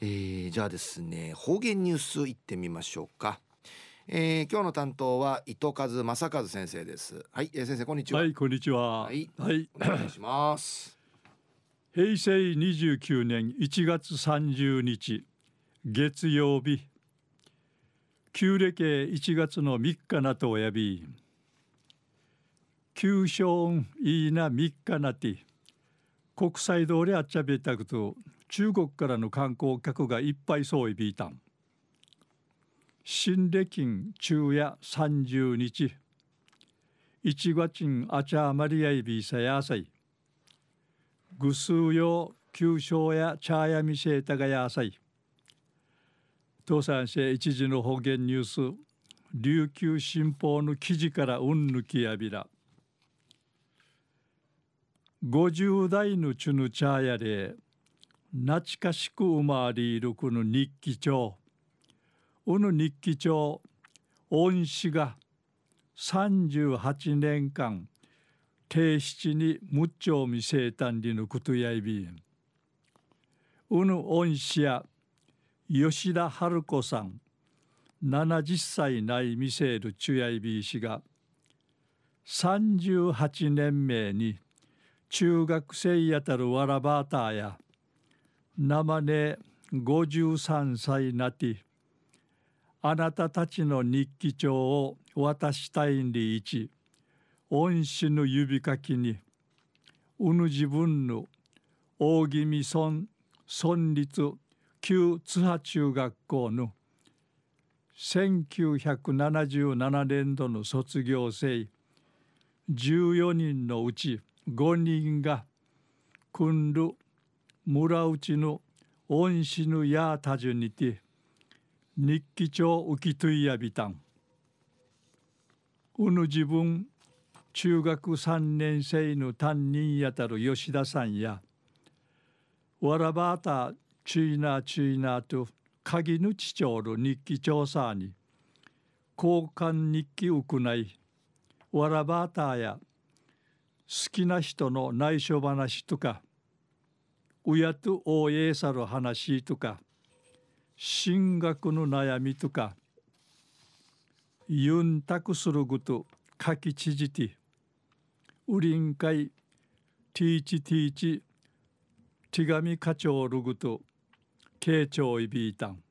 えー、じゃあですね方言ニュースいってみましょうか、えー、今日の担当は糸数正和先生です。はい、えー、先生こんにちは。はいこんにちは。はい、はい、お願いします。平成29年1月30日月曜日。旧暦1月の3日なとおやび旧正いいな3日なて国際通りあっちゃべたくと中国からの観光客がいっぱいそういびいたん。新暦中夜30日。一月あちゃまりやいびさやさい。ぐすうよ旧正や茶やみせたがやさい。東山市一時の方言ニュース。琉球新報の記事からうんぬきやびら。50代のチュヌチャーやで懐かしく生まれいるこの日記帳。この日記帳恩師が38年間提出に無調見せいたんりのことやいびん。うぬ恩師や吉田春子さん70歳ない見せるチュヤイビー氏が38年目に中学生やたるわらばーターや生ね53歳なってあなたたちの日記帳を渡したいんでいち恩師の指かきにうぬ自分の大宜味村村立旧津波中学校の1977年度の卒業生14人のうち5人が君る村内の恩師のやたじゅにて日記帳浮きといやびたん。うぬ自分中学3年生の担任やたる吉田さんやわらばたチュイナチュイナと鍵ぬちちょうる日記調査に交換日記うくないわらばたや好きな人の内緒話とか親と応援さる話とか進学の悩みとかユンタクすること書きちじてウリンカイティーチティーチ手紙課長ルグと慶長いびいたん。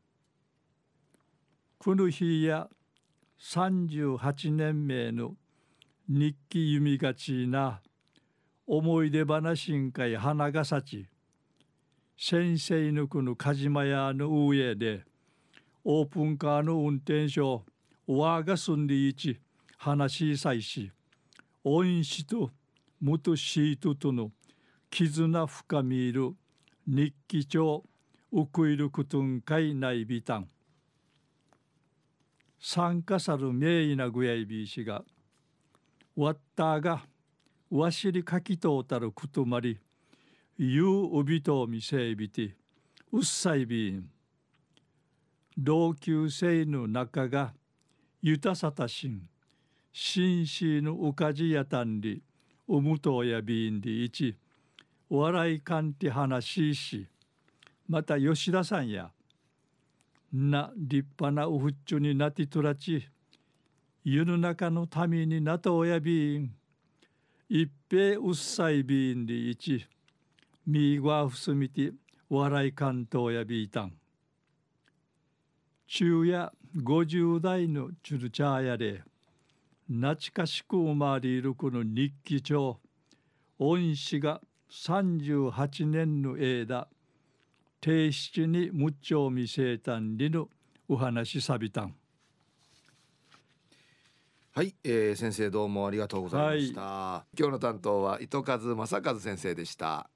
この日や38年目の日記弓がちな思い出話んかい花がさち先生のこの鹿島屋の上でオープンカーの運転手わが住んでいち話しさいし恩師と元シートとの絆深みいる日記帳ウクイルクトンカイナイビタン参加さる名医なぐやいびしがわったがわしりかきとうたるくとまりゆううびとみせいびてうっさいびん同級生の中がゆたさたしん紳士のうかじやたんりうむとやびんでいちお笑いかんて話ししまた吉田さんやな立派なおふっちゅになてとらち世の中の民になとおやびん一平うっさいびんでいちみわふすみて笑い関東やびいたん中夜50代のチュルチャーやで懐かしく生まれるこの日記帳。恩師が38年の間提出にむっちょ見せたんりのお話さびたん。はい、えー、先生どうもありがとうございました、はい、今日の担当は糸数正和先生でした